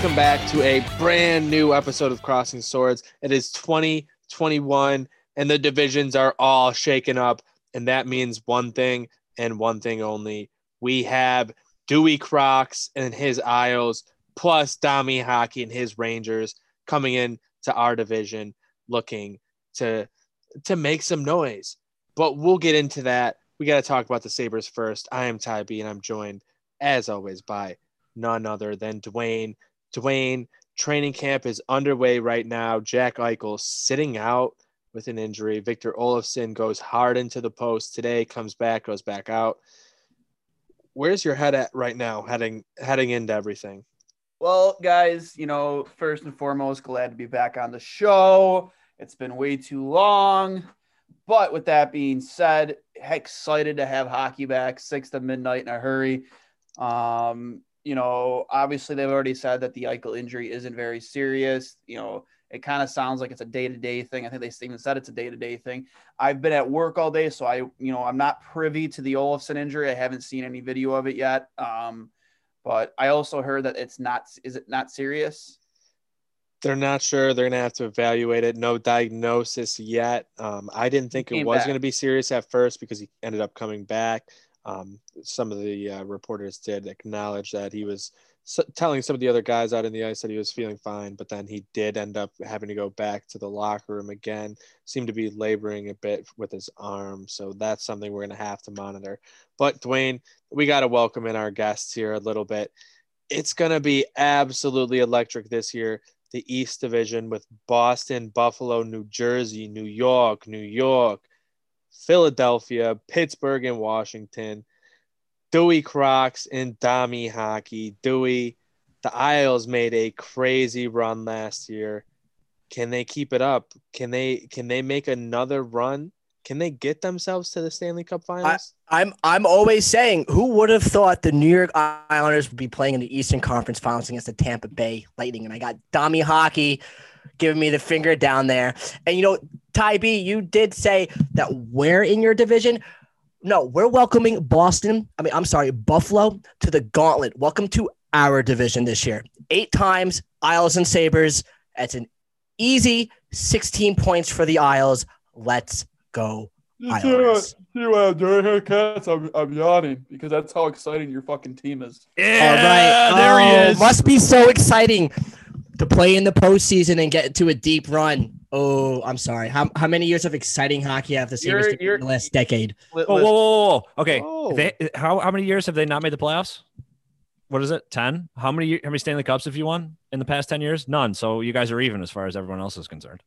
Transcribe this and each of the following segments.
Welcome back to a brand new episode of Crossing Swords. It is 2021 and the divisions are all shaken up. And that means one thing and one thing only. We have Dewey Crocs and his Isles, plus Domi Hockey and his Rangers coming in to our division looking to to make some noise. But we'll get into that. We got to talk about the Sabres first. I am Ty B and I'm joined as always by none other than Dwayne. Dwayne, training camp is underway right now. Jack Eichel sitting out with an injury. Victor Olofsson goes hard into the post today, comes back, goes back out. Where's your head at right now, heading heading into everything? Well, guys, you know, first and foremost, glad to be back on the show. It's been way too long. But with that being said, excited to have hockey back, six to midnight in a hurry. Um, you know, obviously they've already said that the Eichel injury isn't very serious. You know, it kind of sounds like it's a day to day thing. I think they even said it's a day to day thing. I've been at work all day, so I, you know, I'm not privy to the Olofsson injury. I haven't seen any video of it yet. Um, but I also heard that it's not. Is it not serious? They're not sure. They're gonna have to evaluate it. No diagnosis yet. Um, I didn't think it was back. gonna be serious at first because he ended up coming back. Um, some of the uh, reporters did acknowledge that he was telling some of the other guys out in the ice that he was feeling fine, but then he did end up having to go back to the locker room again. Seemed to be laboring a bit with his arm, so that's something we're going to have to monitor. But Dwayne, we got to welcome in our guests here a little bit. It's going to be absolutely electric this year. The East Division with Boston, Buffalo, New Jersey, New York, New York, Philadelphia, Pittsburgh, and Washington. Dewey Crocs and Domi Hockey. Dewey, the Isles made a crazy run last year. Can they keep it up? Can they can they make another run? Can they get themselves to the Stanley Cup Finals? I, am I'm, I'm always saying, who would have thought the New York Islanders would be playing in the Eastern Conference Finals against the Tampa Bay Lightning? And I got Domi Hockey giving me the finger down there. And you know, Ty B, you did say that we're in your division. No, we're welcoming Boston. I mean, I'm sorry, Buffalo to the gauntlet. Welcome to our division this year. Eight times Isles and Sabres. That's an easy 16 points for the Isles. Let's go. You Islanders. See what during her cats, I'm, I'm yawning because that's how exciting your fucking team is. Yeah, All right. there oh, he is. Must be so exciting to play in the postseason and get to a deep run. Oh, I'm sorry. How, how many years of exciting hockey have the Sabres in the last decade? Oh, whoa, whoa, whoa, whoa. Okay. Oh. They, how, how many years have they not made the playoffs? What is it? 10? How many how many Stanley Cups have you won in the past 10 years? None. So you guys are even as far as everyone else is concerned.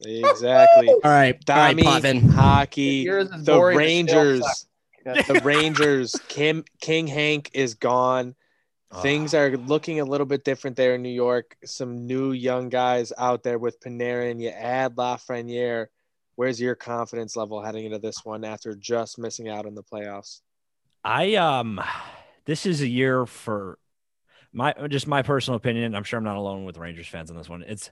Exactly. All right. Domi, All right, hockey, the Rangers. The Rangers. Kim King Hank is gone. Things are looking a little bit different there in New York. Some new young guys out there with Panarin. You add Lafreniere. Where's your confidence level heading into this one after just missing out on the playoffs? I um, this is a year for my just my personal opinion. I'm sure I'm not alone with Rangers fans on this one. It's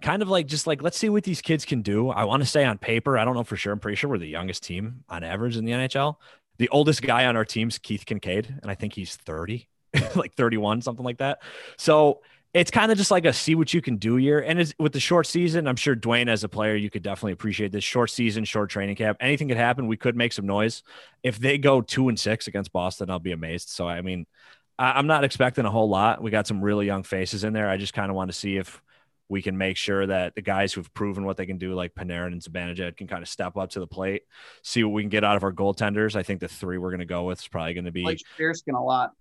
kind of like just like let's see what these kids can do. I want to say on paper, I don't know for sure. I'm pretty sure we're the youngest team on average in the NHL. The oldest guy on our team's Keith Kinkaid, and I think he's 30. like 31, something like that. So it's kind of just like a see what you can do year. And with the short season, I'm sure Dwayne, as a player, you could definitely appreciate this short season, short training camp. Anything could happen. We could make some noise. If they go two and six against Boston, I'll be amazed. So, I mean, I'm not expecting a whole lot. We got some really young faces in there. I just kind of want to see if we can make sure that the guys who've proven what they can do, like Panarin and Zibanejad, can kind of step up to the plate, see what we can get out of our goaltenders. I think the three we're going to go with is probably going to be like Shesterkin a lot.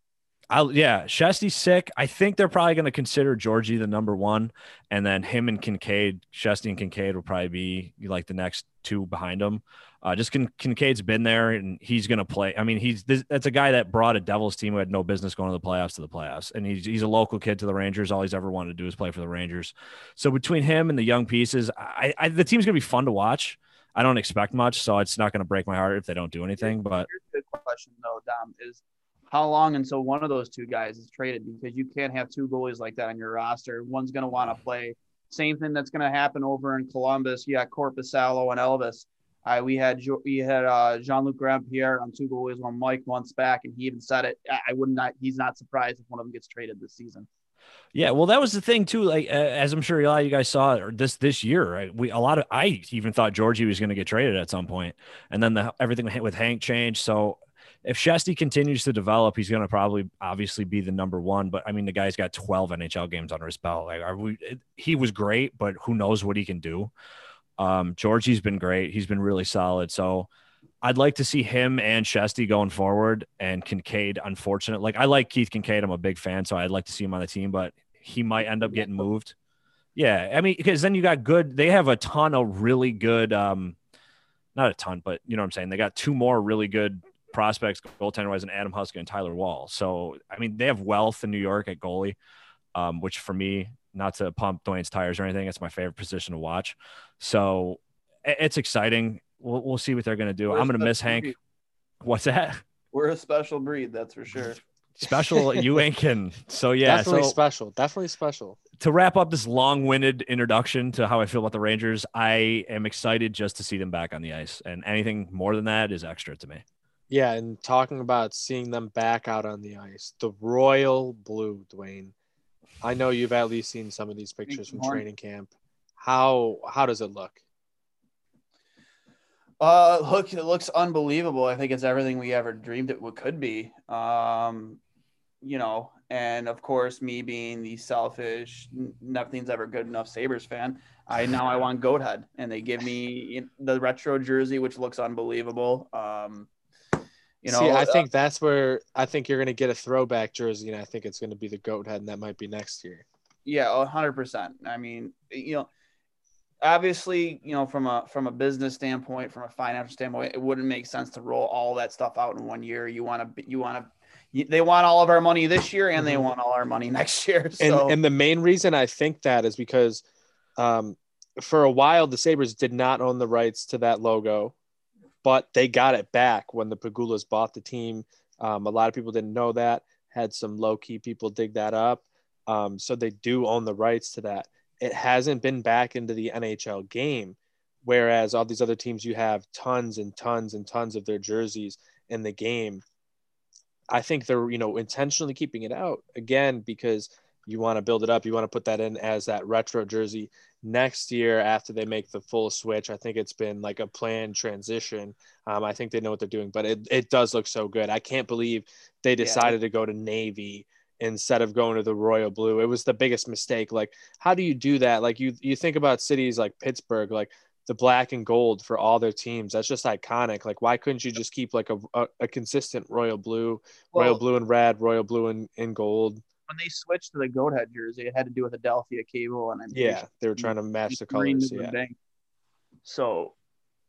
I yeah, Shesty's sick. I think they're probably going to consider Georgie the number one, and then him and Kinkaid, Shesty and Kinkaid will probably be like the next two behind him. Uh, just Kin- Kinkaid's been there and he's going to play. I mean, he's this, that's a guy that brought a Devils team who had no business going to the playoffs to the playoffs, and he's he's a local kid to the Rangers. All he's ever wanted to do is play for the Rangers. So between him and the young pieces, I, I the team's going to be fun to watch. I don't expect much, so it's not going to break my heart if they don't do anything. But here's the question though, Dom, is how long until one of those two guys is traded? Because you can't have two goalies like that on your roster. One's going to want to play. Same thing that's going to happen over in Columbus. You got Korpisalo and Elvis. Uh, we had we had uh, Jean-Luc Grandpierre on two goalies on Mike months back, and he even said it. I, I would not. He's not surprised if one of them gets traded this season. Yeah, well, that was the thing too. Like, uh, as I'm sure a lot of you guys saw this this year, right? we a lot of I even thought Georgie was going to get traded at some point, and then the everything with Hank changed. So if Shesty continues to develop, he's going to probably obviously be the number one. But I mean, the guy's got 12 NHL games under his belt. Like, are we? He was great, but who knows what he can do? Um, Georgie's been great. He's been really solid. So I'd like to see him and Shesty going forward, and Kinkaid, Unfortunate, like I like Keith Kinkaid. I'm a big fan, so I'd like to see him on the team, but he might end up getting moved. Yeah, I mean, because then you got good. They have a ton of really good. um not a ton, but you know what I'm saying. They got two more really good prospects goaltender wise and Adam Huska and Tyler Wall. So I mean they have wealth in New York at goalie, um, which for me, not to pump Dwayne's tires or anything, it's my favorite position to watch. So it's exciting. We'll, we'll see what they're gonna do. We're I'm gonna miss breed. Hank. What's that? We're a special breed, that's for sure. Special, you ain't kidding. So yeah, definitely so, special. Definitely special. To wrap up this long-winded introduction to how I feel about the Rangers, I am excited just to see them back on the ice, and anything more than that is extra to me. Yeah, and talking about seeing them back out on the ice, the royal blue, Dwayne. I know you've at least seen some of these pictures from training camp. How how does it look? Uh, look, it looks unbelievable. I think it's everything we ever dreamed it would could be. Um, you know, and of course, me being the selfish, nothing's ever good enough Sabres fan. I now I want goat head, and they give me the retro jersey, which looks unbelievable. Um, you know, See, I uh, think that's where I think you're going to get a throwback jersey, and I think it's going to be the goat head, and that might be next year. Yeah, hundred percent. I mean, you know, obviously, you know, from a from a business standpoint, from a financial standpoint, it wouldn't make sense to roll all that stuff out in one year. You want to, you want to, they want all of our money this year, and they mm-hmm. want all our money next year. So. And and the main reason I think that is because, um, for a while the Sabres did not own the rights to that logo but they got it back when the Pegulas bought the team. Um, a lot of people didn't know that. Had some low key people dig that up. Um, so they do own the rights to that. It hasn't been back into the NHL game, whereas all these other teams, you have tons and tons and tons of their jerseys in the game. I think they're you know intentionally keeping it out again because you want to build it up. You want to put that in as that retro jersey next year after they make the full switch. I think it's been like a planned transition. Um, I think they know what they're doing, but it, it does look so good. I can't believe they decided yeah. to go to navy instead of going to the royal blue. It was the biggest mistake. Like, how do you do that? Like you you think about cities like Pittsburgh, like the black and gold for all their teams. That's just iconic. Like, why couldn't you just keep like a, a, a consistent royal blue, well, royal blue and red, royal blue and, and gold? When they switched to the goat head jersey, it had to do with Adelphia cable and yeah, they were trying to match the colors. Yeah. Bank. So,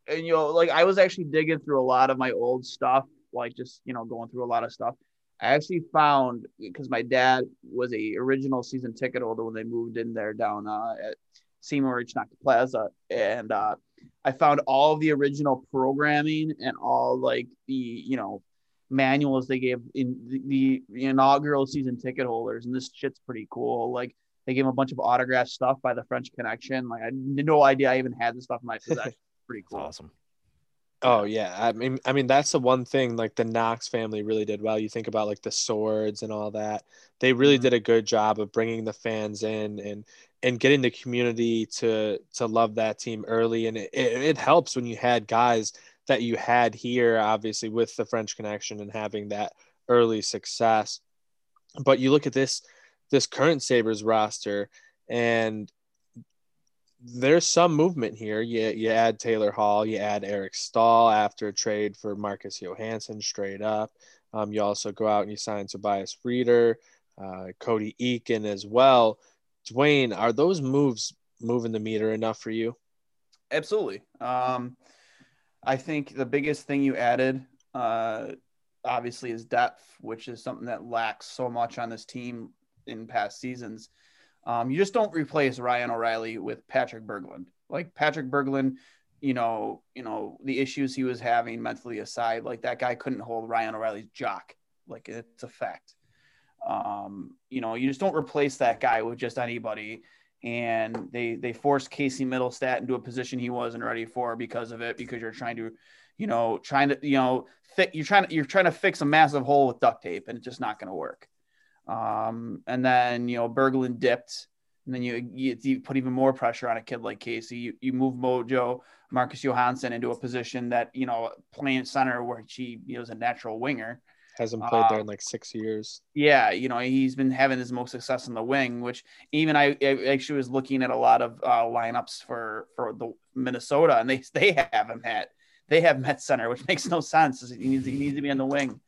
and you know, like I was actually digging through a lot of my old stuff, like just you know going through a lot of stuff. I actually found because my dad was a original season ticket holder when they moved in there down uh, at Seymour Chinaka Plaza, and uh, I found all of the original programming and all like the you know manuals they gave in the, the, inaugural season ticket holders, and this shit's pretty cool. Like they gave a bunch of autographed stuff by the French Connection. Like I had no idea I even had this stuff in my possession. pretty cool. awesome. Oh yeah, I mean, I mean that's the one thing like the Knox family really did well. You think about like the swords and all that; they really mm-hmm. did a good job of bringing the fans in and and getting the community to to love that team early. And it, it, it helps when you had guys that you had here, obviously with the French connection and having that early success. But you look at this this current Sabres roster and there's some movement here. You, you add Taylor Hall, you add Eric Staal after a trade for Marcus Johansson straight up. Um, you also go out and you sign Tobias Rieder, uh, Cody Eakin as well. Dwayne, are those moves moving the meter enough for you? Absolutely. Um, I think the biggest thing you added, uh, obviously, is depth, which is something that lacks so much on this team in past seasons. Um, you just don't replace Ryan O'Reilly with Patrick Berglund. Like Patrick Berglund, you know, you know the issues he was having mentally aside, like that guy couldn't hold Ryan O'Reilly's jock. Like it's a fact. Um, you know, you just don't replace that guy with just anybody and they they forced Casey Mittelstadt into a position he wasn't ready for because of it because you're trying to you know trying to you know fi- you're trying to you're trying to fix a massive hole with duct tape and it's just not going to work Um, and then you know Berglund dipped, and then you, you, you put even more pressure on a kid like Casey. You you move Mojo Marcus Johansson into a position that you know playing center where she you know, is a natural winger. Hasn't played there in um, like six years. Yeah, you know he's been having his most success in the wing, which even I, I actually was looking at a lot of uh, lineups for for the Minnesota, and they they have him at they have Met center, which makes no sense. He needs he needs to be on the wing.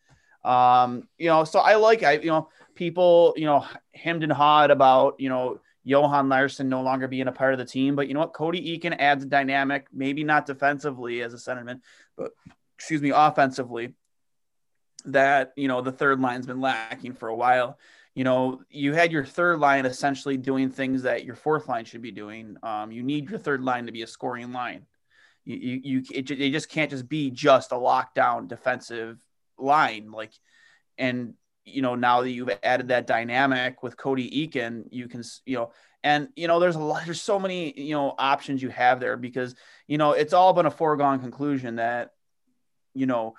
Um, you know, so I like I you know people you know hemmed and hawed about you know Johan Larsson no longer being a part of the team. But you know what? Cody Eakin adds a dynamic, maybe not defensively as a centerman, but excuse me, offensively, that, you know, the third line's been lacking for a while. You know, you had your third line essentially doing things that your fourth line should be doing. Um, you need your third line to be a scoring line. You, you, you it, they just can't just be just a lockdown defensive line. Like, and you know, now that you've added that dynamic with Cody Eakin, you can, you know, and you know, there's a lot, there's so many, you know, options you have there because, you know, it's all been a foregone conclusion that, you know,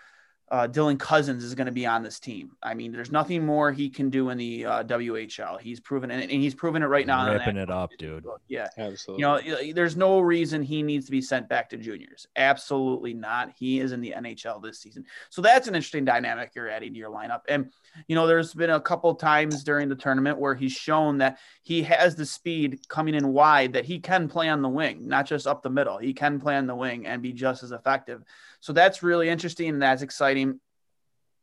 uh, Dylan Cozens is going to be on this team. I mean, there's nothing more he can do in the uh, WHL. He's proven it, and he's proven it right now. Ripping it up, dude. Yeah, absolutely. You know, there's no reason he needs to be sent back to juniors. Absolutely not. He is in the NHL this season, so that's an interesting dynamic you're adding to your lineup. And you know, there's been a couple times during the tournament where he's shown that he has the speed coming in wide that he can play on the wing, not just up the middle. He can play on the wing and be just as effective. So that's really interesting and that's exciting.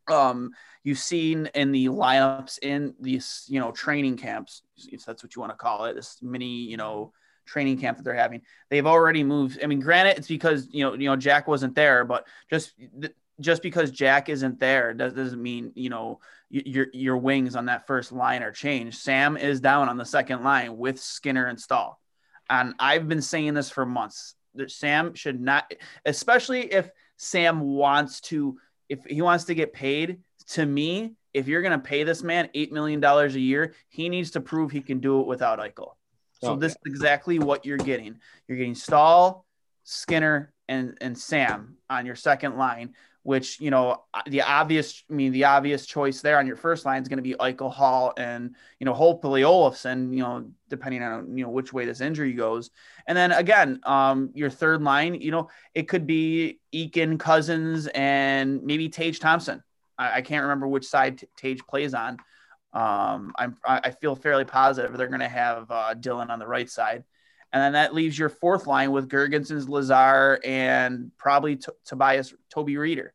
Um, you've seen in the lineups in these, you know, training camps, if that's what you want to call it, this mini, you know, training camp that they're having. They've already moved. I mean, granted, it's because you know, you know, Jack wasn't there, but just just because Jack isn't there doesn't mean you know your your wings on that first line are changed. Sam is down on the second line with Skinner and Staal, and I've been saying this for months. That Sam should not, especially if Sam wants to, if he wants to get paid, to me, if you're going to pay this man $8 million a year, he needs to prove he can do it without Eichel. So okay. this is exactly what you're getting. You're getting Staal, Skinner, and, and Sam on your second line which you know the obvious I mean the obvious choice there on your first line is going to be Eichel Hall and you know hopefully Olofsson you know depending on you know which way this injury goes. And then again um your third line you know it could be Eakin Cozens and maybe Tage Thompson. I, I can't remember which side Tage plays on. Um I'm I feel fairly positive they're going to have uh, Dylan on the right side and then that leaves your fourth line with Girgensons, Lazar, and probably T- Tobias Toby Rieder.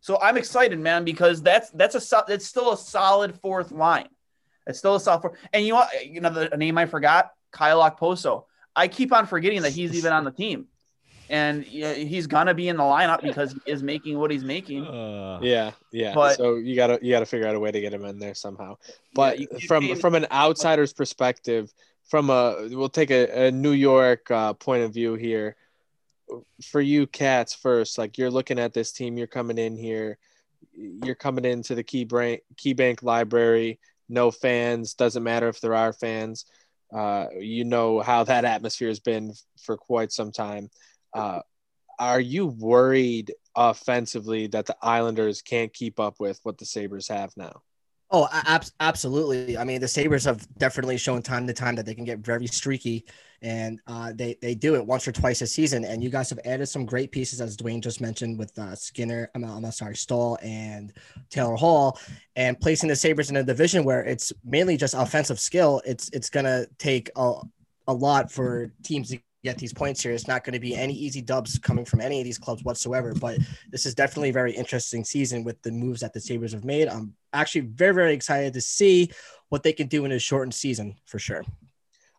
So I'm excited, man, because that's that's a that's still a solid fourth line. It's still a solid fourth. And you know, you know the name I forgot, Kyle Okposo. I keep on forgetting that he's even on the team, and he's gonna be in the lineup because he is making what he's making. Uh, yeah, yeah. But, so you gotta you gotta figure out a way to get him in there somehow. But yeah, from from an outsider's perspective, from a we'll take a, a New York uh, point of view here. For you cats first like you're looking at this team you're coming in here you're coming into the key brain key bank library no fans doesn't matter if there are fans. Uh, you know how that atmosphere has been for quite some time. Uh, are you worried offensively that the islanders can't keep up with what the sabres have now Oh, ab- absolutely. I mean, the Sabres have definitely shown time to time that they can get very streaky, and uh, they they do it once or twice a season. And you guys have added some great pieces, as Dwayne just mentioned, with uh, Skinner. I'm, I'm sorry, Staal and Taylor Hall, and placing the Sabres in a division where it's mainly just offensive skill. It's it's gonna take a a lot for teams to get these points here. It's not going to be any easy dubs coming from any of these clubs whatsoever. But this is definitely a very interesting season with the moves that the Sabres have made. I'm actually very, very excited to see what they can do in a shortened season for sure.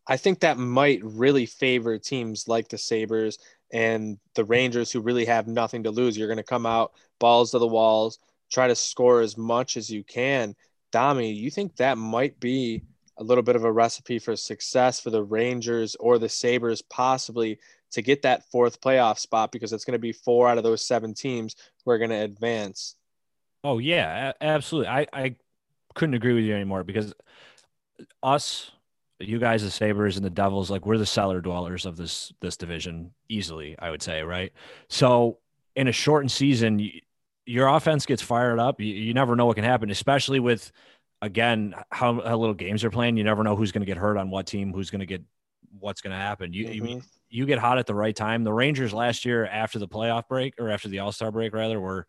I think that might really favor teams like the Sabres and the Rangers who really have nothing to lose. You're going to come out balls to the walls, try to score as much as you can. Dami, you think that might be a little bit of a recipe for success for the Rangers or the Sabres, possibly to get that fourth playoff spot because it's going to be four out of those seven teams who are going to advance. Oh, yeah, absolutely. I, I couldn't agree with you anymore because us, you guys, the Sabres and the Devils, like we're the cellar dwellers of this this division easily, I would say, right? So in a shortened season, you, your offense gets fired up. You, you never know what can happen, especially with again, how, how little games are playing, you never know who's going to get hurt on what team, who's going to get what's going to happen. You, mm-hmm. you you get hot at the right time. The Rangers last year after the playoff break or after the All Star break rather were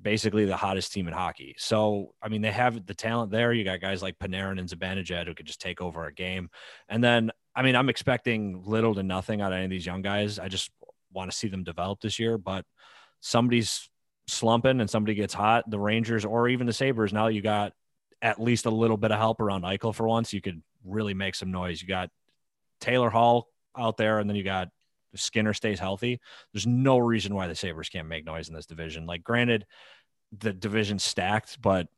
basically the hottest team in hockey. So I mean they have the talent there. You got guys like Panarin and Zibanejad who could just take over a game. And then I mean I'm expecting little to nothing out of any of these young guys. I just want to see them develop this year. But somebody's slumping and somebody gets hot. The Rangers or even the Sabres now you got at least a little bit of help around Eichel for once. You could really make some noise. You got Taylor Hall out there, and then you got Skinner stays healthy. There's no reason why the Sabres can't make noise in this division. Like, granted, the division's stacked, but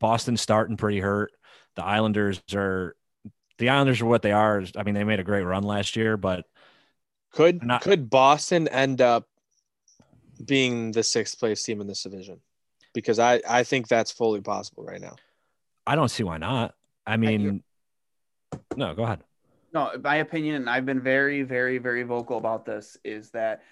Boston's starting pretty hurt. The Islanders are the Islanders are what they are. I mean, they made a great run last year, but could not, could Boston end up being the sixth place team in this division? Because I I think that's fully possible right now. I don't see why not. I mean, no, go ahead no, my opinion, and I've been very, very, very vocal about this, is that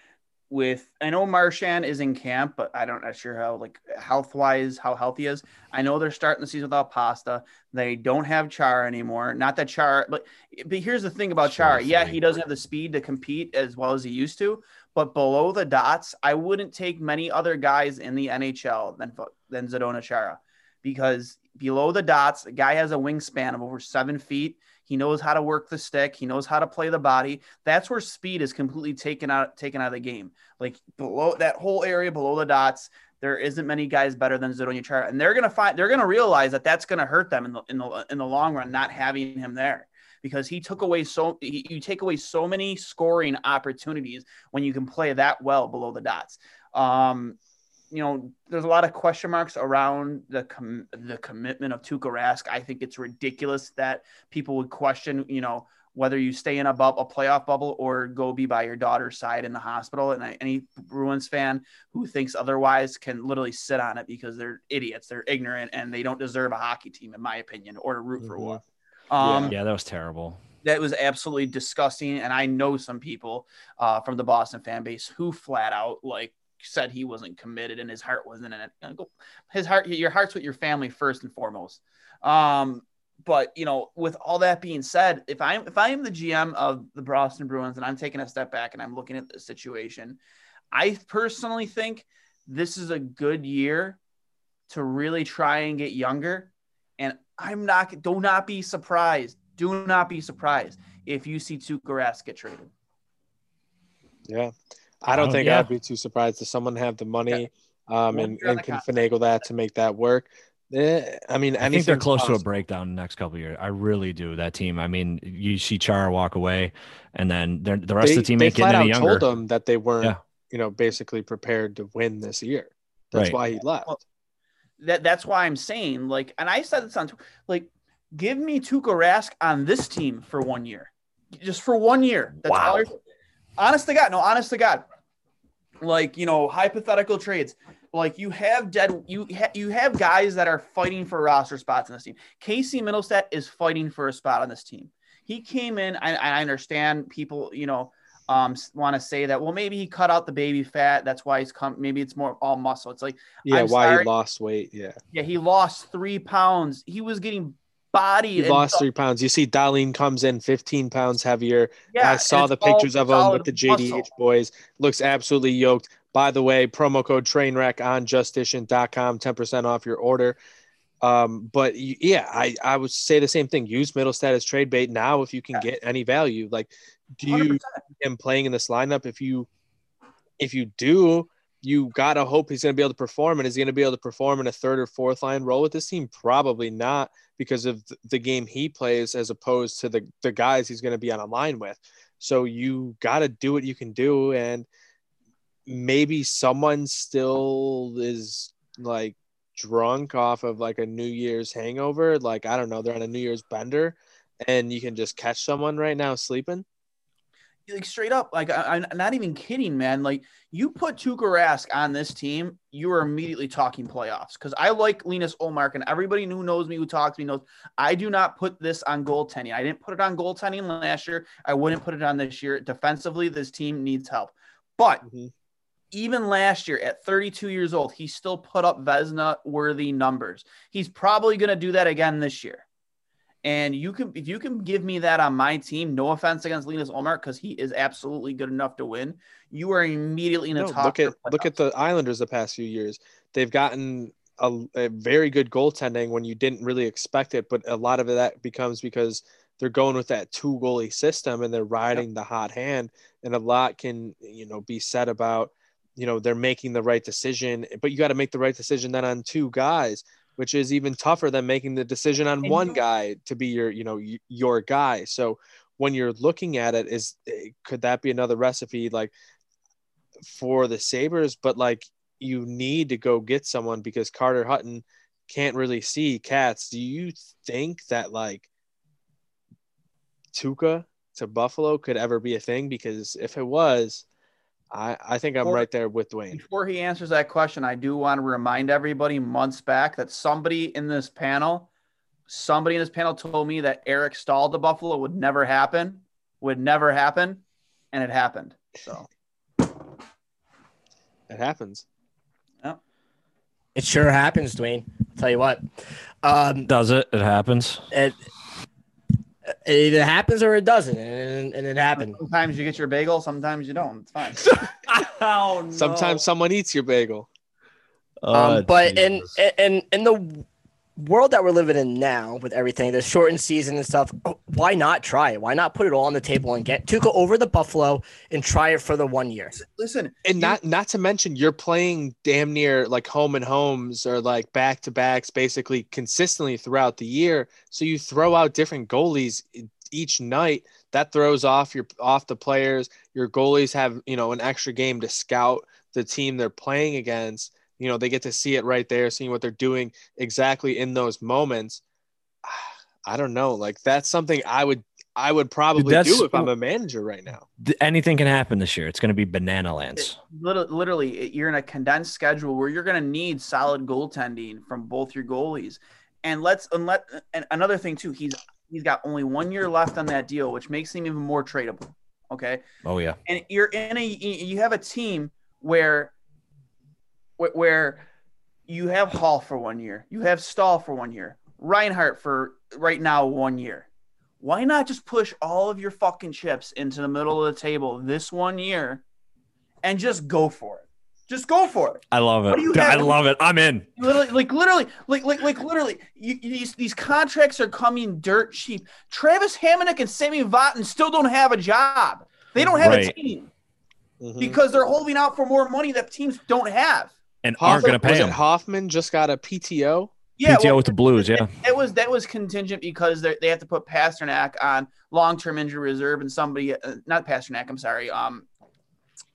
with I know Marchand is in camp, but I don't know sure how like health wise how healthy is. I know they're starting the season without Pasta. They don't have Char anymore. Not that Char, but but here's the thing about Char. Yeah, he doesn't have the speed to compete as well as he used to. But below the dots, I wouldn't take many other guys in the NHL than than Zdeno Chara, because below the dots, a guy has a wingspan of over seven feet he knows how to work the stick. He knows how to play the body. That's where speed is completely taken out taken out of the game. Like below that whole area below the dots, there isn't many guys better than Zdeno Chara, and they're gonna find they're gonna realize that that's gonna hurt them in the in the in the long run not having him there because he took away so he, you take away so many scoring opportunities when you can play that well below the dots. Um, you know, there's a lot of question marks around the com- the commitment of Tuukka Rask. I think it's ridiculous that people would question, you know, whether you stay in a bubble, a playoff bubble, or go be by your daughter's side in the hospital. And any Bruins fan who thinks otherwise can literally sit on it because they're idiots, they're ignorant, and they don't deserve a hockey team, in my opinion, or to root mm-hmm. for one. Um, yeah. yeah, that was terrible that was absolutely disgusting. And I know some people uh, from the Boston fan base who flat out like said he wasn't committed and his heart wasn't in it. His heart, your heart's with your family first and foremost. Um, but you know, with all that being said, if I'm if I am the GM of the Boston Bruins and I'm taking a step back and I'm looking at the situation, I personally think this is a good year to really try and get younger. And I'm not do not be surprised. Do not be surprised if you see Tuukka Rask get traded. Yeah. I don't oh, think yeah. I'd be too surprised if someone have the money um, and, and can finagle that to make that work. Eh, I mean, I think they're close possible. to a breakdown next couple years. I really do. That team. I mean, you see Chara walk away, and then the rest they, of the team ain't getting any younger. Told them that they weren't, yeah. you know, basically prepared to win this year. That's right. why he left. Well, that that's why I'm saying like, and I said this on like, give me Tuukka Rask on this team for one year, just for one year. That's wow. all. Honest to God, no, honest to God, like you know hypothetical trades. Like you have dead you ha- you have guys that are fighting for roster spots in this team. Casey mittelstadt is fighting for a spot on this team. He came in i, I understand people you know um, want to say that well maybe he cut out the baby fat that's why he's come maybe it's more all muscle. It's like yeah I'm why sorry. he lost weight yeah. Yeah he lost three pounds. He was getting body. Lost three pounds. You see, Dahlin comes in 15 pounds heavier. Yeah, I saw the pictures of him with the JDH muscle. boys. Looks absolutely yoked. By the way, promo code trainwreck on justicient.com, 10% off your order. Um, but yeah, I, I would say the same thing. Use Mittelstadt as trade bait now if you can yeah. get any value. Like, do you him playing in this lineup? If you if you do, you gotta hope he's gonna be able to perform. And is he gonna be able to perform in a third or fourth line role with this team? Probably not because of the game he plays as opposed to the, the guys he's to be on a line with. So you got to do what you can do. And maybe someone still is like drunk off of like a New Year's hangover. Like, I don't know, they're on a New Year's bender and you can just catch someone right now sleeping like straight up, like I, am not even kidding, man. Like you put Tuukka Rask on this team, you are immediately talking playoffs. Because I like Linus Ullmark, and everybody who knows me, who talks to me, knows I do not put this on goaltending. I didn't put it on goaltending last year. I wouldn't put it on this year. Defensively, this team needs help. But mm-hmm. even last year at 32 years old, he still put up Vezina worthy numbers. He's probably going to do that again this year. And you can, if you can give me that on my team, no offense against Linus Ullmark, because he is absolutely good enough to win. You are immediately in a no, top. Look at look at the Islanders the past few years. They've gotten a, a, very good goaltending when you didn't really expect it, but a lot of that becomes because they're going with that two goalie system and they're riding yep. the hot hand. And a lot can you know be said about you know they're making the right decision, but you got to make the right decision then on two guys which is even tougher than making the decision on one guy to be your, you know, your guy. So when you're looking at it, is eh, could that be another recipe like for the Sabres? But like you need to go get someone because Carter Hutton can't really see cats. Do you think that like Tuukka to Buffalo could ever be a thing? Because if it was, I, I think I'm before, right there with Dwayne. Before he answers that question, I do want to remind everybody months back that somebody in this panel, somebody in this panel told me that Eric Staal to Buffalo would never happen, would never happen, and it happened. So it happens. Yeah. It sure happens, Dwayne. I'll tell you what. Um, Does it? It happens. It it either happens or it doesn't, and, and it happened. Sometimes you get your bagel, sometimes you don't. It's fine. oh, no. Sometimes someone eats your bagel. Oh, um, but in, in in the world that we're living in now with everything, the shortened season and stuff, oh, why not try it? Why not put it all on the table and get Tuukka over the Buffalo and try it for the one year? Listen, and you, not not to mention you're playing damn near like home and homes or like back to backs basically consistently throughout the year. So you throw out different goalies each night. That throws off your off the players. Your goalies have you know an extra game to scout the team they're playing against you know, they get to see it right there, seeing what they're doing exactly in those moments. I don't know. Like that's something I would I would probably do if I'm a manager right now. Anything can happen this year. It's going to be banana lands. Literally, literally, you're in a condensed schedule where you're going to need solid goaltending from both your goalies. And let's and let and another thing too. He's he's got only one year left on that deal, which makes him even more tradable. Okay. Oh yeah. And you're in a you have a team where where you have Hall for one year, you have Staal for one year, Reinhart for right now one year. Why not just push all of your fucking chips into the middle of the table this one year and just go for it? Just go for it. I love it. I love it. I'm in. Literally, like literally, like like like literally, you, these these contracts are coming dirt cheap. Travis Hamonic and Sami Vatanen still don't have a job. They don't have right. a team mm-hmm. because they're holding out for more money that teams don't have and Hoffman, aren't going to pay him. It Hoffman just got a PTO. Yeah, PTO well, with the Blues. Yeah, it was that was contingent because they have to put Pastrnak on long term injury reserve and somebody uh, not Pastrnak. I'm sorry. Um,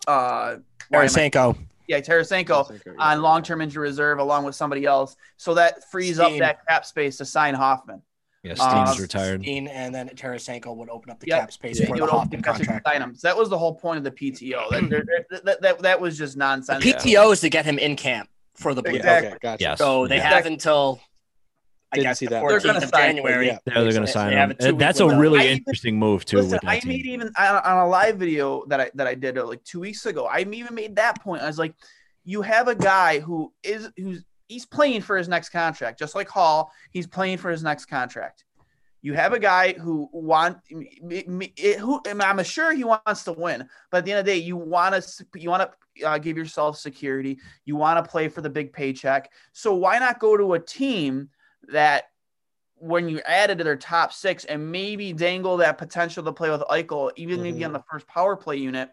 uh, Tarasenko. Yeah, Tarasenko, Tarasenko yeah. on long term injury reserve along with somebody else, so that frees Steen. up that cap space to sign Hoffman. Yeah, Steen's uh, retired. Steen and then Tarasenko would open up the yep. cap space yeah. for the Hoffman contract. Sign him. So that was the whole point of the PTO. that, that, that, that, was just nonsense. The PTO is to get him in camp for the Blues. Exactly. Okay, gotcha. Yes. So they have until I Didn't guess see the 14th of January. Yeah, they're going to sign him. That's a really I interesting move too. Listen, I team. made even on a live video that I that I did like two weeks ago. I even made that point. I was like, you have a guy who is who's he's playing for his next contract, just like Hall. He's playing for his next contract. You have a guy who want who I'm sure he wants to win, but at the end of the day, you want to you want to uh, give yourself security. You want to play for the big paycheck. So why not go to a team that when you add it to their top six and maybe dangle that potential to play with Eichel, even mm-hmm. maybe on the first power play unit,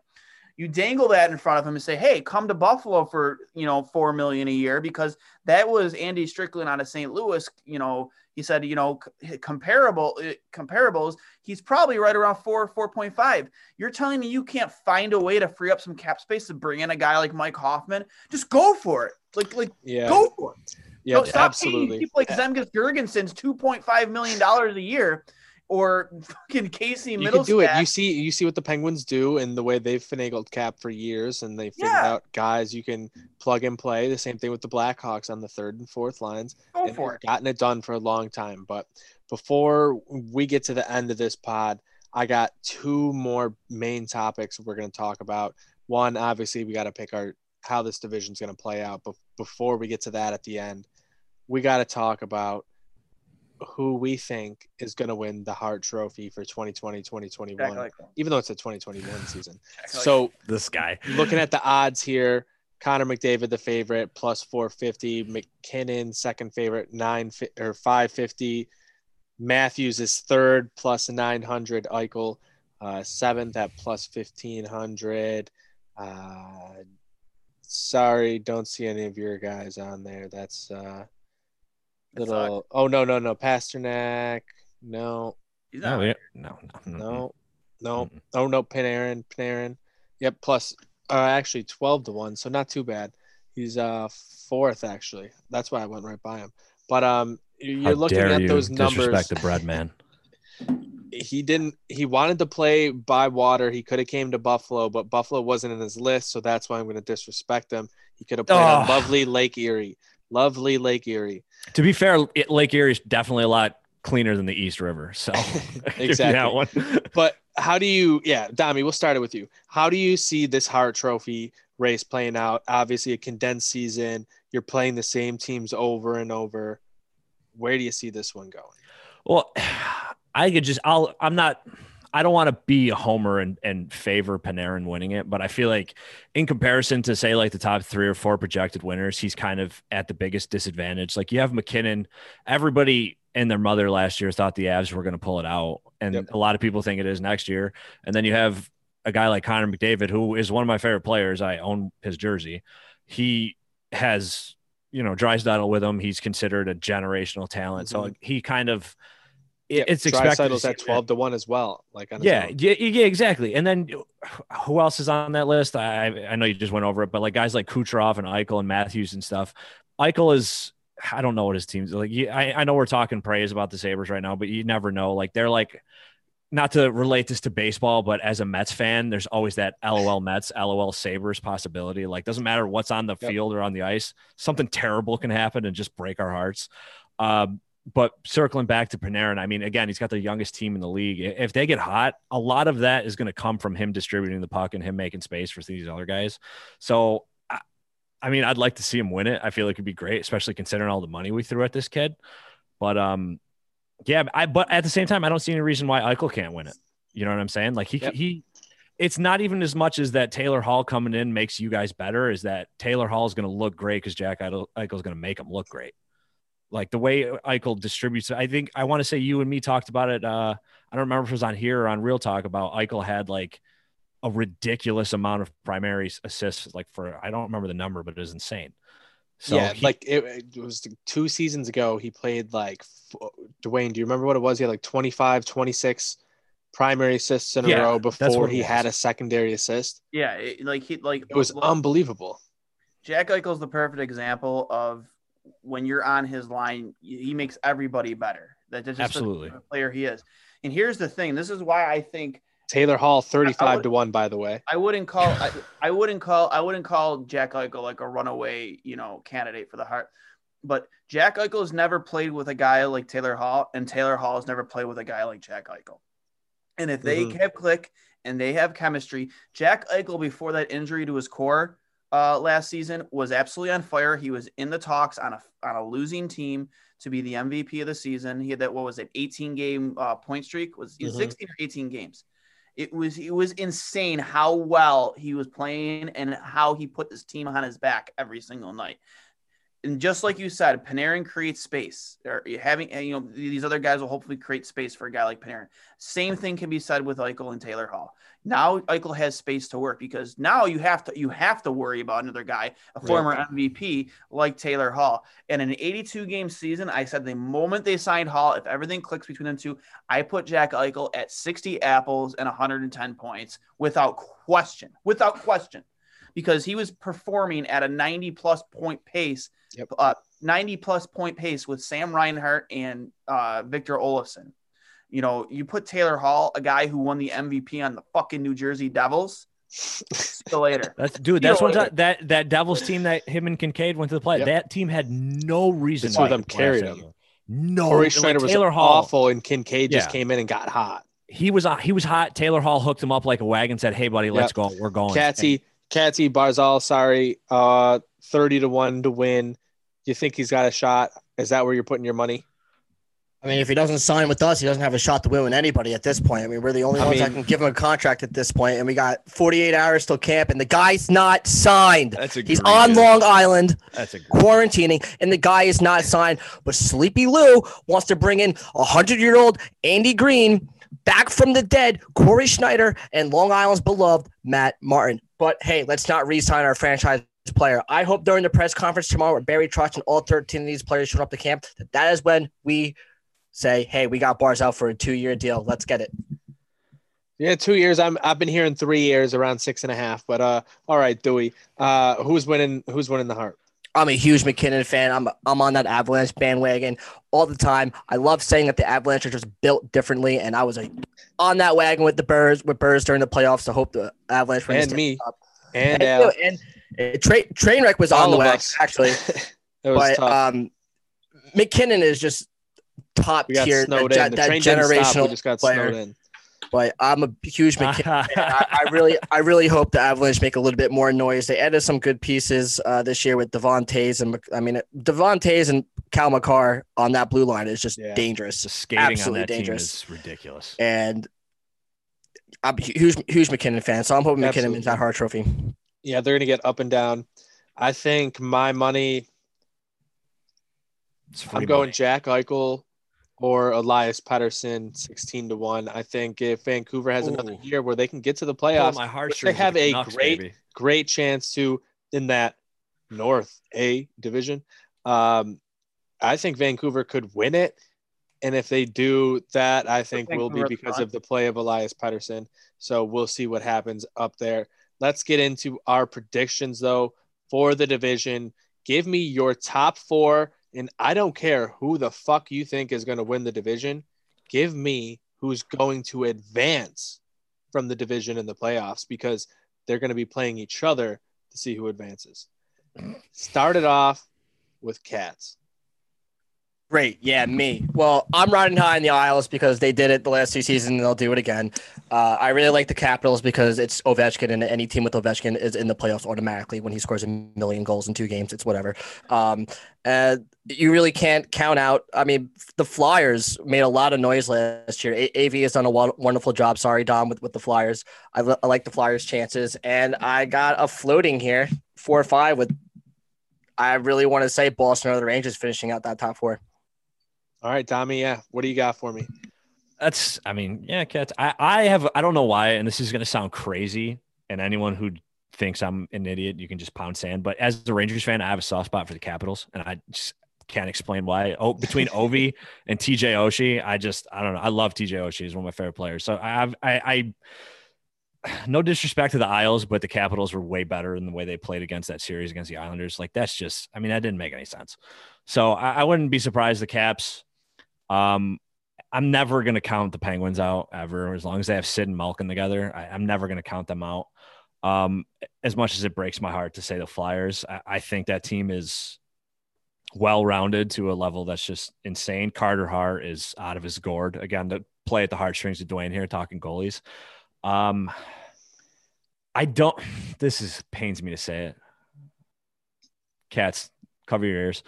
you dangle that in front of him and say, "Hey, come to Buffalo for you know four million a year," because that was Andy Strickland out of St. Louis. You know, he said, you know, comparable eh, comparables, he's probably right around four, four point five. You're telling me you can't find a way to free up some cap space to bring in a guy like Mike Hoffman? Just go for it. Like, like, yeah. go for it. Yeah, no, absolutely. People like Zemgus Girgensons two point five million dollars a year or fucking Casey You can do it. You see, you see what the Penguins do and the way they've finagled cap for years, and they figured yeah. out guys you can plug and play. The same thing with the Blackhawks on the third and fourth lines. Go and for it. Gotten it done for a long time. But before we get to the end of this pod, I got two more main topics we're going to talk about. One, obviously, we got to pick our how this division's going to play out. But before we get to that at the end, we got to talk about who we think is going to win the Hart Trophy for 2020 2021, even though it's a 2021 season. so, this guy looking at the odds here, Connor McDavid, the favorite, plus 450, MacKinnon, second favorite, nine or 550. Matthews is third, plus 900. Eichel, uh, seventh at plus 1500. Uh, sorry, don't see any of your guys on there. That's uh, little. Oh no, no, no. Pastrnak. No. He's not. No, no, no, no, no. Oh no, Panarin, Panarin. Yep, plus uh, actually twelve to one, so not too bad. He's uh fourth actually. That's why I went right by him. But um, you're How looking at those numbers. Disrespect the bread man. he didn't. He wanted to play by water. He could have came to Buffalo, but Buffalo wasn't in his list, so that's why I'm going to disrespect him. He could have played oh. on lovely Lake Erie, lovely Lake Erie. To be fair, Lake Erie is definitely a lot cleaner than the East River. So exactly. one. but how do you? Yeah, Dami, we'll start it with you. How do you see this Hart Trophy race playing out? Obviously, a condensed season. You're playing the same teams over and over. Where do you see this one going? Well, I could just. I'll. I'm not. I don't want to be a homer and, and favor Panarin winning it, but I feel like in comparison to say like the top three or four projected winners, he's kind of at the biggest disadvantage. Like you have MacKinnon, everybody and their mother last year thought the Avs were going to pull it out, and yep. a lot of people think it is next year. And then you have a guy like Connor McDavid, who is one of my favorite players. I own his jersey. He has you know Draisaitl with him. He's considered a generational talent, mm-hmm. so he kind of yeah, it's expected at 12 to 1 as well like yeah, yeah yeah exactly and then who else is on that list i i know you just went over it but like guys like kucherov and eichel and matthews and stuff eichel is i don't know what his team's like I, I know we're talking praise about the sabres right now but you never know like they're like not to relate this to baseball, but as a Mets fan, there's always that LOL Mets, LOL Sabres possibility. Like, doesn't matter what's on the yep. field or on the ice, something terrible can happen and just break our hearts. Um, but circling back to Panarin, I mean, again, he's got the youngest team in the league. If they get hot, a lot of that is going to come from him distributing the puck and him making space for these other guys. So, I mean, I'd like to see him win it. I feel like it'd be great, especially considering all the money we threw at this kid. But um, yeah, I but at the same time, I don't see any reason why Eichel can't win it. You know what I'm saying? Like he yep. he, it's not even as much as that Taylor Hall coming in makes you guys better. Is that Taylor Hall is going to look great because Jack Eichel is going to make him look great like the way Eichel distributes. I think I want to say you and me talked about it. Uh, I don't remember if it was on here or on Real Talk about Eichel had like a ridiculous amount of primary assists. Like for I don't remember the number, but it was insane. So yeah, he, like it, it, was two seasons ago. He played like Dwayne. Do you remember what it was? He had like 25, 26 primary assists in yeah, a row before he had a secondary assist. Yeah, it, like he like it was unbelievable. Jack Eichel's the perfect example of when you're on his line, he makes everybody better. That's just absolutely the player he is. And here's the thing: this is why I think Taylor Hall, thirty-five would, to one. By the way, I wouldn't call. I, I, wouldn't call. I wouldn't call Jack Eichel like a runaway, you know, candidate for the Hart. But Jack Eichel has never played with a guy like Taylor Hall, and Taylor Hall has never played with a guy like Jack Eichel. And if they mm-hmm. have click and they have chemistry, Jack Eichel before that injury to his core uh, last season was absolutely on fire. He was in the talks on a on a losing team to be the MVP of the season. He had that what was it, 18 game uh, point streak? Was mm-hmm. 16 or 18 games? It was it was insane how well he was playing and how he put this team on his back every single night and just like you said, Panarin creates space. Or having you know these other guys will hopefully create space for a guy like Panarin. Same thing can be said with Eichel and Taylor Hall. Now Eichel has space to work because now you have to you have to worry about another guy, a former right. MVP like Taylor Hall. And in an 82 game season, I said the moment they signed Hall, if everything clicks between them two, I put Jack Eichel at 60 apples and 110 points without question. Without question because he was performing at a 90 plus point pace, yep. uh, 90 plus point pace with Sam Reinhart and uh, Victor Olofsson. You know, you put Taylor Hall, a guy who won the MVP on the fucking New Jersey Devils. See later. That's dude. That's what that that Devils team that him and Kinkaid went to the play. Yep. That team had no reason. That's why them carried him. No, Cory Schneider like, was Hall, awful, and Kinkaid just came in and got hot. He was uh, he was hot. Taylor Hall hooked him up like a wagon. Said, "Hey, buddy, let's yep. go. We're going." Catsy, Catty Barzal, sorry, uh, thirty to one to win. You think he's got a shot? Is that where you're putting your money? I mean, if he doesn't sign with us, he doesn't have a shot to win with anybody at this point. I mean, we're the only I ones mean- that can give him a contract at this point, and we got 48 hours till camp, and the guy's not signed. That's a He's on Long Island That's a quarantining, and the guy is not signed. But Sleepy Lou wants to bring in a hundred-year-old Andy Greene back from the dead, Cory Schneider, and Long Island's beloved Matt Martin. But hey, let's not re-sign our franchise player. I hope during the press conference tomorrow, where Barry Trotz and all 13 of these players show up to camp, that that is when we say, "Hey, we got bars out for a two-year deal. Let's get it." Yeah, two years. I'm I've been hearing three years, around six and a half. But uh, all right, Dewey. Uh, who's winning? Who's winning the Hart? I'm a huge MacKinnon fan. I'm I'm on that Avalanche bandwagon all the time. I love saying that the Avalanche are just built differently, and I was a, on that wagon with the Birds with Birds during the playoffs. I hope the Avalanche win And me. Cup. And And, Al. and uh, Tra- Trainwreck was on the wagon us. actually, but tough. um, MacKinnon is just top tier, snowed that, that train. We generational just got player. Snowed in. But I'm a huge MacKinnon. I, I really, I really hope the Avalanche make a little bit more noise. They added some good pieces uh, this year with Devon Toews and I mean Devon Toews and Cale Makar on that blue line is just Yeah. dangerous. the skating Absolutely on that dangerous. team is ridiculous. And I'm a huge, huge MacKinnon fan, so I'm hoping MacKinnon Absolutely. wins that Hart Trophy. Yeah, they're gonna get up and down. I think my money. I'm going money. Jack Eichel or Elias Pettersson, sixteen to one. I think if Vancouver has another year where they can get to the playoffs, my which they have the a Canucks, great baby. great chance to in that North A division. Um, I think Vancouver could win it. And if they do that, I think will be because of the play of Elias Pettersson. So we'll see what happens up there. Let's get into our predictions, though, for the division. Give me your top four, and I don't care who the fuck you think is going to win the division. Give me who's going to advance from the division in the playoffs because they're going to be playing each other to see who advances. Started off with Cats. Great, yeah, me. Well, I'm riding high in the Isles because they did it the last two seasons and they'll do it again. Uh, I really like the Capitals because it's Ovechkin and any team with Ovechkin is in the playoffs automatically when he scores a million goals in two games. It's whatever. Um, and you really can't count out. I mean, the Flyers made a lot of noise last year. A- AV has done a won- wonderful job. Sorry, Dom, with, with the Flyers. I, li- I like the Flyers' chances, and I got a floating here, four or five. With I really want to say Boston or the Rangers finishing out that top four. All right, Tommy. Yeah. What do you got for me? That's, I mean, yeah, cats. I, I have, I don't know why, and this is going to sound crazy. And anyone who thinks I'm an idiot, you can just pound sand. But as a Rangers fan, I have a soft spot for the Capitals, and I just can't explain why. Oh, between Ovi and TJ Oshie, I just, I don't know. I love TJ Oshie. He's one of my favorite players. So I have, I, I, no disrespect to the Isles, but the Capitals were way better in the way they played against that series against the Islanders. Like that's just, I mean, that didn't make any sense. So I, I wouldn't be surprised the Caps. Um, I'm never going to count the Penguins out ever. As long as they have Sid and Malkin together, I, I'm never going to count them out. Um, as much as it breaks my heart to say the Flyers, I, I think that team is well rounded to a level that's just insane. Carter Hart is out of his gourd again to play at the heartstrings of Dwayne here, talking goalies. Um, I don't. This is pains me to say it. Cats, cover your ears.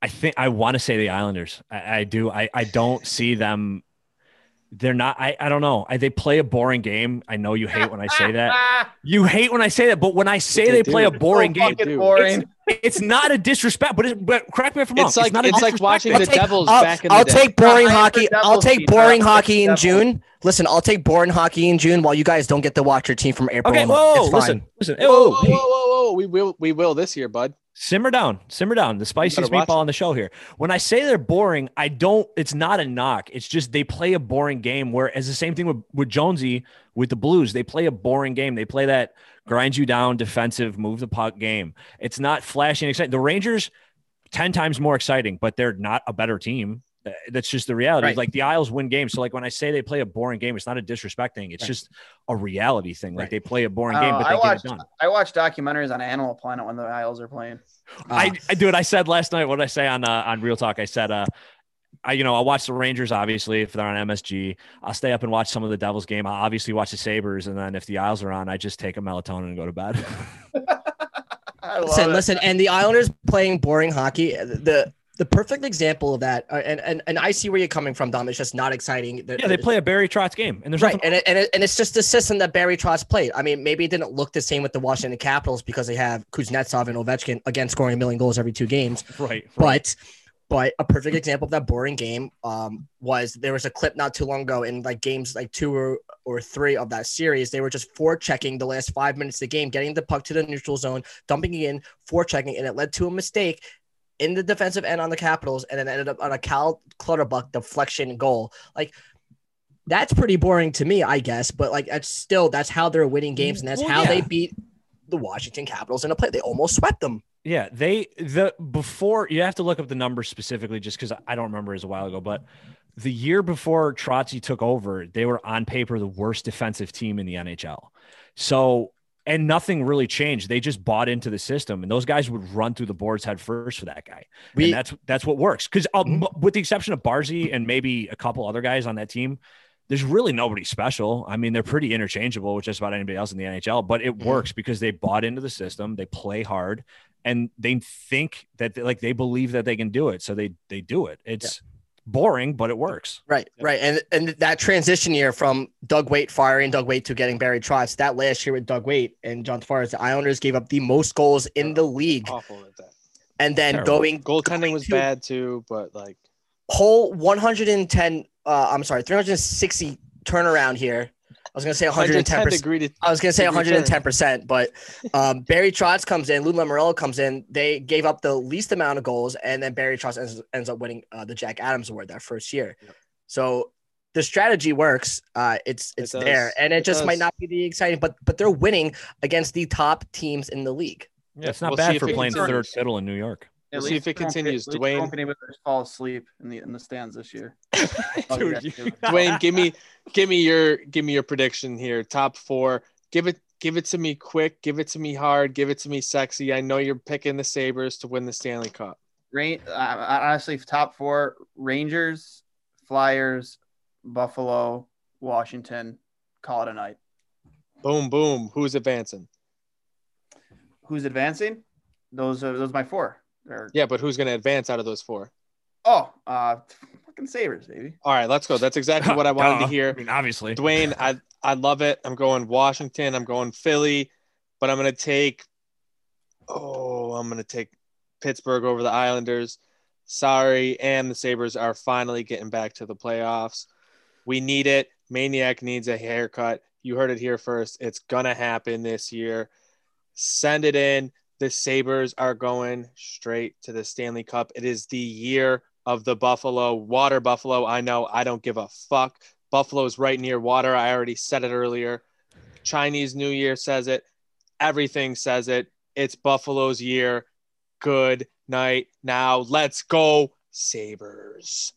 I think I want to say the Islanders. I, I do. I, I don't see them. They're not. I, I don't know. I, they play a boring game. I know you hate when I say that. You hate when I say that, but when I say They they, play a boring so game, boring. it's not a disrespect. But it, but correct me if I'm wrong. It's like not a it's like disrespect. watching I'll the take- Devils I'll, back in the I'll day. take boring No, I am hockey. I'll take boring hockey in June. Listen, I'll take boring hockey in June while you guys don't get to watch your team from April. Okay, whoa, It's fine. listen, listen. Whoa, Whoa, whoa, hey, whoa, whoa, whoa! We will, we will this year, bud. Simmer down, simmer down. The spiciest meatball on the show here. When I say they're boring, I don't. It's not a knock. It's just they play a boring game. Whereas the same thing with with Jonesy with the Blues, they play a boring game. They play that grind you down, defensive, move the puck game. It's not flashy and exciting. The Rangers, ten times more exciting, but they're not a better team. Uh, That's just the reality. Right. Like the Isles win games. So like when I say they play a boring game, it's not a disrespect thing. It's Right. just a reality thing. Like Right. they play a boring I game, but they I get watched it done. I watch documentaries on Animal Planet when the Isles are playing. Uh, I, I do it. I said last night. What did I say on uh, on Real Talk? I said, uh, I, you know, I'll watch the Rangers obviously if they're on MSG. I'll stay up and watch some of the Devils game. I'll obviously watch the Sabres, and then if the Isles are on, I just take a melatonin and go to bed. listen, it. listen, and the Islanders playing boring hockey. The the perfect example of that, uh, and, and and I see where you're coming from, Dom. It's just not exciting. yeah, they play a Barry Trotz game, and there's right, and it, and, it, and it's just the system that Barry Trotz played. I mean, maybe it didn't look the same with the Washington Capitals because they have Kuznetsov and Ovechkin again scoring a million goals every two games. Right, right. but but a perfect example of that boring game um, was there was a clip not too long ago in like games like two or, or three of that series. They were just forechecking the last five minutes of the game, getting the puck to the neutral zone, dumping it in, forechecking, and it led to a mistake in the defensive end on the Capitals, and then ended up on a Cal Clutterbuck deflection goal. Like that's pretty boring to me, I guess. But like that's still that's how they're winning games, and that's well, how yeah. they beat the Washington Capitals in a play. They almost swept them. Yeah, they the before you have to look up the numbers specifically just because I don't remember as a while ago, but the year before Trotzy took over, they were on paper the worst defensive team in the NHL. So and nothing really changed. They just bought into the system, and those guys would run through the boards head first for that guy. We, and that's that's what works. Because mm-hmm. with the exception of Barzy and maybe a couple other guys on that team, there's really nobody special. I mean, they're pretty interchangeable with just about anybody else in the NHL, but it mm-hmm. works because they bought into the system. They play hard, and they think that they, like they believe that they can do it, so they they do it. It's. Boring, but it works. Right, yeah. right, and and that transition year from Doug Weight firing Doug Weight to getting Barry Trotz, that last year with Doug Weight and John Tavares, the Islanders gave up the most goals in the league. Awful at that. And then Terrible. going goaltending going was to, bad too, but like whole 110. Uh, I'm sorry, 360 turnaround here was gonna say 110. percent I was gonna say 110 percent, but um, Barry Trotz comes in, Lou Lamoriello comes in. They gave up the least amount of goals, and then Barry Trotz ends, ends up winning uh, the Jack Adams Award that first year. Yep. So the strategy works. Uh, it's it's it there, and it, it just does. might not be the exciting, but but they're winning against the top teams in the league. Yeah, it's not we'll bad for playing third fiddle in New York. We'll see if it continues. Dwayne won't be able to fall asleep in the in the stands this year. Dude, Dwayne, give me give me your give me your prediction here. Top four. Give it give it to me quick. Give it to me hard. Give it to me sexy. I know you're picking the Sabres to win the Stanley Cup. Rain, uh, honestly, top four: Rangers, Flyers, Buffalo, Washington. Call it a night. Boom, boom. Who's advancing? Who's advancing? Those are those are my four. Or, yeah, but who's going to advance out of those four? Oh, uh, fucking Sabres, baby. All right, let's go. That's exactly what I wanted to hear. I mean, obviously, Dwayne, I I love it. I'm going Washington. I'm going Philly, but I'm going to take. Oh, I'm going to take Pittsburgh over the Islanders. Sorry, and the Sabres are finally getting back to the playoffs. We need it. Maniac needs a haircut. You heard it here first. It's gonna happen this year. Send it in the Sabres are going straight to the Stanley Cup. It is the year of the Buffalo, water Buffalo. I know I don't give a fuck. Buffalo's right near water. I already said it earlier. Chinese New Year says it. Everything says it. It's Buffalo's year. Good night. Now let's go, Sabres.